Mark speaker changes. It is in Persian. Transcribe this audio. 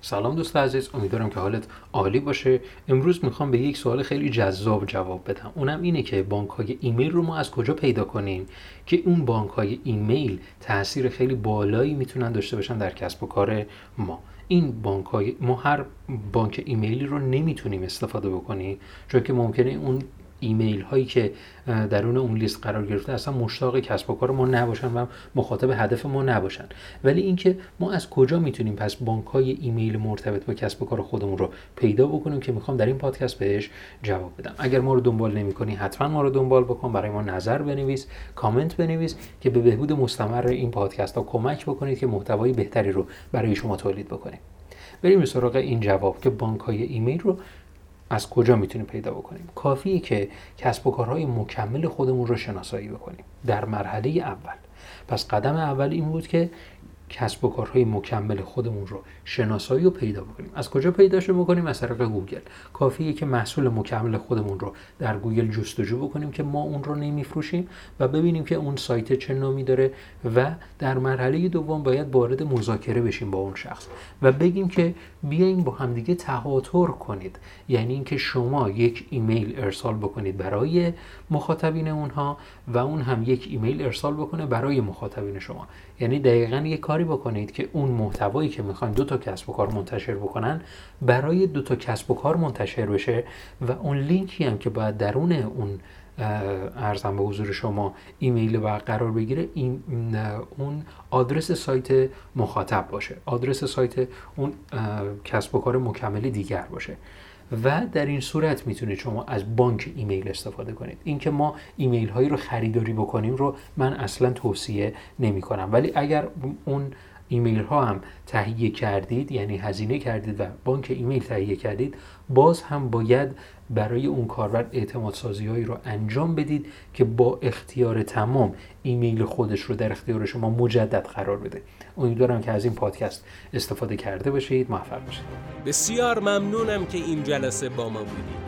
Speaker 1: سلام دوست عزیز امیدوارم که حالت عالی باشه. امروز می‌خوام به یک سوال خیلی جذاب جواب بدم. اونم اینه که بانک های ایمیل رو ما از کجا پیدا کنیم که اون بانک های ایمیل تاثیر خیلی بالایی می‌تونن داشته باشن در کسب و کار ما؟ این بانک های ما هر بانک ایمیلی رو نمی‌تونیم استفاده بکنیم چون که ممکنه اون ایمیل هایی که درون اون لیست قرار گرفته اصلا مشتاق کسب و کار ما نباشن و مخاطب هدف ما نباشن. ولی اینکه ما از کجا می‌تونیم پس بانک های ایمیل مرتبط با کسب و کار خودمون رو پیدا بکنیم که می‌خوام در این پادکست بهش جواب بدم. اگر ما رو دنبال نمی‌کنی حتما ما رو دنبال بکن برای ما نظر بنویس کامنت بنویس که به بهبود مستمر این پادکست ها کمک بکنید که محتوای بهتری رو برای شما تولید بکنیم. بریم سراغ این جواب که بانک های ایمیل رو از کجا می‌تونیم پیدا بکنیم؟ کافیه که کسب و کارهای مکمل خودمون رو شناسایی بکنیم. در مرحله اول. پس قدم اول این بود که کسب و کارهای مکمل خودمون رو شناسایی و پیدا بکنیم. از کجا پیداش بکنیم؟ از طریق گوگل. کافیه که محصول مکمل خودمون رو در گوگل جستجو بکنیم که ما اون رو نمیفروشیم و ببینیم که اون سایت چه نامی داره و در مرحله دوم باید وارد مذاکره بشیم با اون شخص. و بگیم که بیاین با همدیگه تهاتر کنید. یعنی اینکه شما یک ایمیل ارسال بکنید برای مخاطبین اونها و اون هم یک ایمیل ارسال بکنه برای مخاطبین شما. یعنی دقیقا یک کاری بکنید که اون محتوایی که می‌خواین دو تا کسب و کار منتشر بکنن برای دو تا کسب و کار منتشر بشه و اون لینکی هم که باید درون اون عرضم به حضور شما ایمیل و قرار بگیره این اون آدرس سایت مخاطب باشه. آدرس سایت اون کسب و کار مکمل دیگر باشه. و در این صورت می‌تونید شما از بانک ایمیل استفاده کنید. اینکه ما ایمیل هایی رو خریداری بکنیم رو من اصلا توصیه نمی کنم ولی اگر اون ایمیل ها هم تهیه کردید یعنی هزینه کردید و بانک ایمیل تهیه کردید باز هم باید برای اون کاربر اعتماد سازی هایی رو انجام بدید که با اختیار تمام ایمیل خودش رو در اختیار شما مجدد قرار بده. امیدوارم که از این پادکست استفاده کرده باشید. موفق باشید.
Speaker 2: بسیار ممنونم که این جلسه با ما بودید.